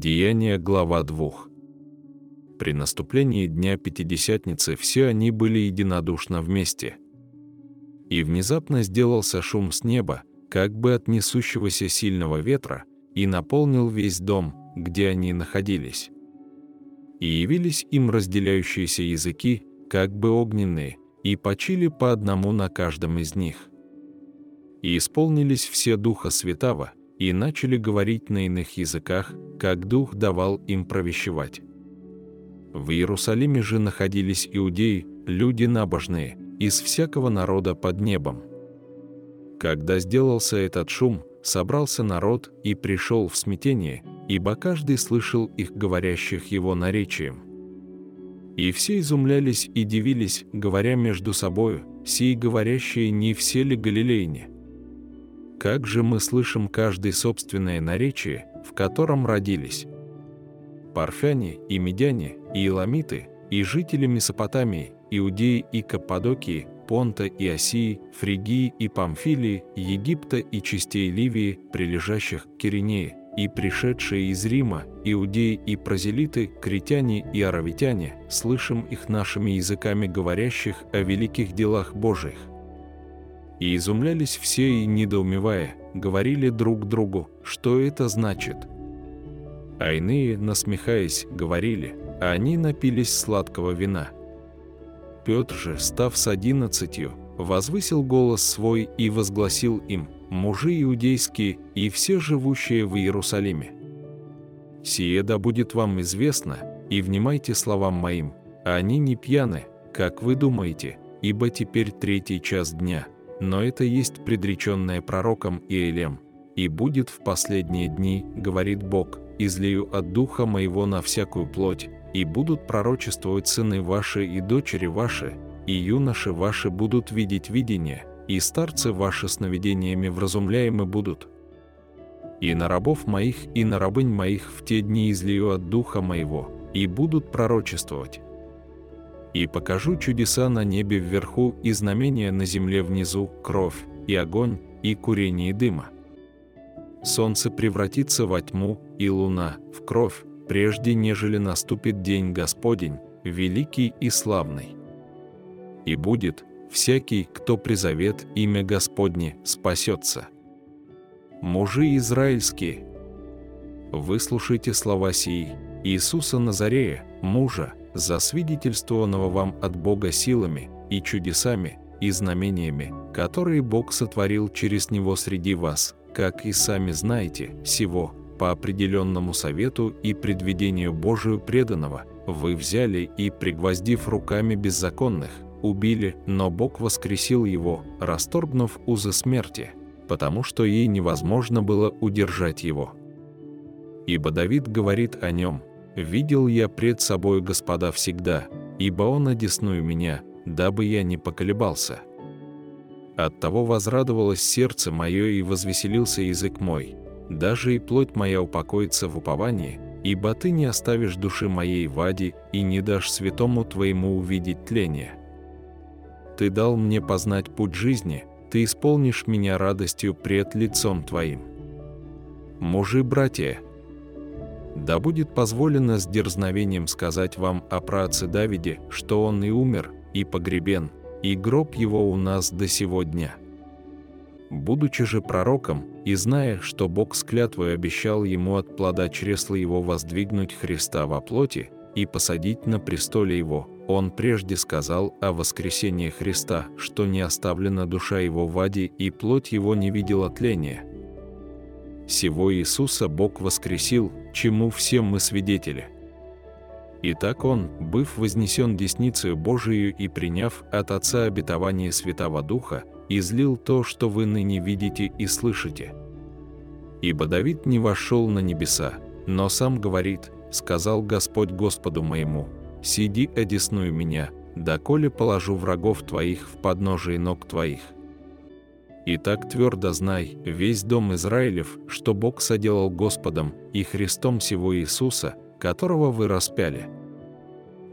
Деяние глава 2. При наступлении Дня Пятидесятницы все они были единодушно вместе. И внезапно сделался шум с неба, как бы от несущегося сильного ветра, и наполнил весь дом, где они находились. И явились им разделяющиеся языки, как бы огненные, и почили по одному на каждом из них. И исполнились все Духа Святаго, и начали говорить на иных языках, как Дух давал им провещевать. В Иерусалиме же находились иудеи, люди набожные, из всякого народа под небом. Когда сделался этот шум, собрался народ и пришел в смятение, ибо каждый слышал их говорящих его наречием. И все изумлялись и дивились, говоря между собою, сии говорящие не все ли галилейне? Как же мы слышим каждый собственное наречие, в котором родились? Парфяне и медяне, и иламиты, и жители Месопотамии, Иудеи и Каппадокии, Понта и Осии, Фригии и Памфилии, Египта и частей Ливии, прилежащих к Киринее, и пришедшие из Рима, иудеи и прозелиты, критяне и аравитяне, слышим их нашими языками говорящих о великих делах Божиих. И изумлялись все и, недоумевая, говорили друг другу, что это значит. А иные, насмехаясь, говорили, а они напились сладкого вина. Петр же, став с одиннадцатью, возвысил голос свой и возгласил им, мужи иудейские и все живущие в Иерусалиме. «Сие да будет вам известно, и внимайте словам моим, а они не пьяны, как вы думаете, ибо теперь третий час дня» но это есть предреченное пророком Иелем. «И будет в последние дни, — говорит Бог, — излею от духа моего на всякую плоть, и будут пророчествовать сыны ваши и дочери ваши, и юноши ваши будут видеть видение, и старцы ваши сновидениями вразумляемы будут. И на рабов моих, и на рабынь моих в те дни излию от духа моего, и будут пророчествовать и покажу чудеса на небе вверху и знамения на земле внизу, кровь, и огонь, и курение дыма. Солнце превратится во тьму, и луна – в кровь, прежде нежели наступит день Господень, великий и славный. И будет, всякий, кто призовет имя Господне, спасется. Мужи израильские, выслушайте слова сии, Иисуса Назарея, мужа, засвидетельствованного вам от Бога силами и чудесами и знамениями, которые Бог сотворил через Него среди вас, как и сами знаете, сего, по определенному совету и предвидению Божию преданного, вы взяли и, пригвоздив руками беззаконных, убили, но Бог воскресил его, расторгнув узы смерти, потому что ей невозможно было удержать его. Ибо Давид говорит о нем – видел я пред собой Господа всегда, ибо Он одесную меня, дабы я не поколебался. Оттого возрадовалось сердце мое и возвеселился язык мой, даже и плоть моя упокоится в уповании, ибо ты не оставишь души моей в аде и не дашь святому твоему увидеть тление. Ты дал мне познать путь жизни, ты исполнишь меня радостью пред лицом твоим. Мужи-братья, да будет позволено с дерзновением сказать вам о праотце Давиде, что он и умер, и погребен, и гроб его у нас до сего дня. Будучи же пророком, и зная, что Бог с клятвой обещал ему от плода чресла его воздвигнуть Христа во плоти и посадить на престоле его, он прежде сказал о воскресении Христа, что не оставлена душа его в аде и плоть его не видела тления, Сего Иисуса Бог воскресил, чему все мы свидетели. Итак Он, быв вознесен десницею Божию и приняв от Отца обетование Святого Духа, излил то, что вы ныне видите и слышите. Ибо Давид не вошел на небеса, но сам говорит, сказал Господь Господу моему, «Сиди одесную меня, доколе положу врагов твоих в подножие ног твоих». И так твердо знай, весь дом Израилев, что Бог соделал Господом и Христом сего Иисуса, которого вы распяли.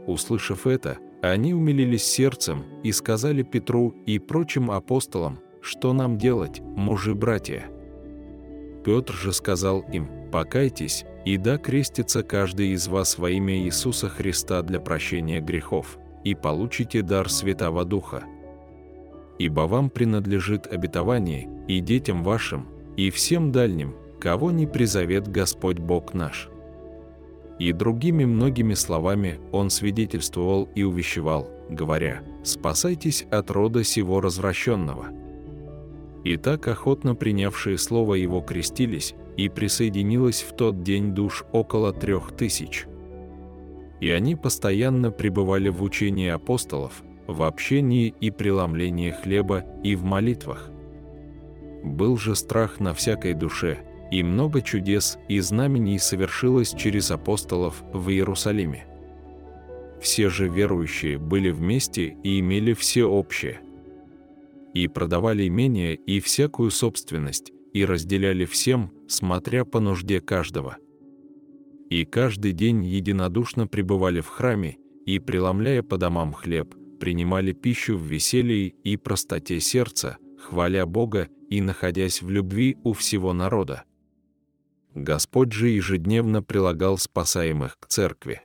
Услышав это, они умилились сердцем и сказали Петру и прочим апостолам, что нам делать, мужи-братья. Петр же сказал им, покайтесь и да крестится каждый из вас во имя Иисуса Христа для прощения грехов, и получите дар Святого Духа. Ибо вам принадлежит обетование и детям вашим, и всем дальним, кого не призовет Господь Бог наш». И другими многими словами он свидетельствовал и увещевал, говоря, «Спасайтесь от рода сего развращенного». И так охотно принявшие слово его крестились, и присоединилось в тот день душ около трех тысяч. И они постоянно пребывали в учении апостолов, в общении и преломлении хлеба и в молитвах. Был же страх на всякой душе, и много чудес и знамений совершилось через апостолов в Иерусалиме. Все же верующие были вместе и имели все общее. И продавали имения и всякую собственность, и разделяли всем, смотря по нужде каждого. И каждый день единодушно пребывали в храме и, преломляя по домам хлеб, принимали пищу в веселье и простоте сердца, хваля Бога и находясь в любви у всего народа. Господь же ежедневно прилагал спасаемых к церкви.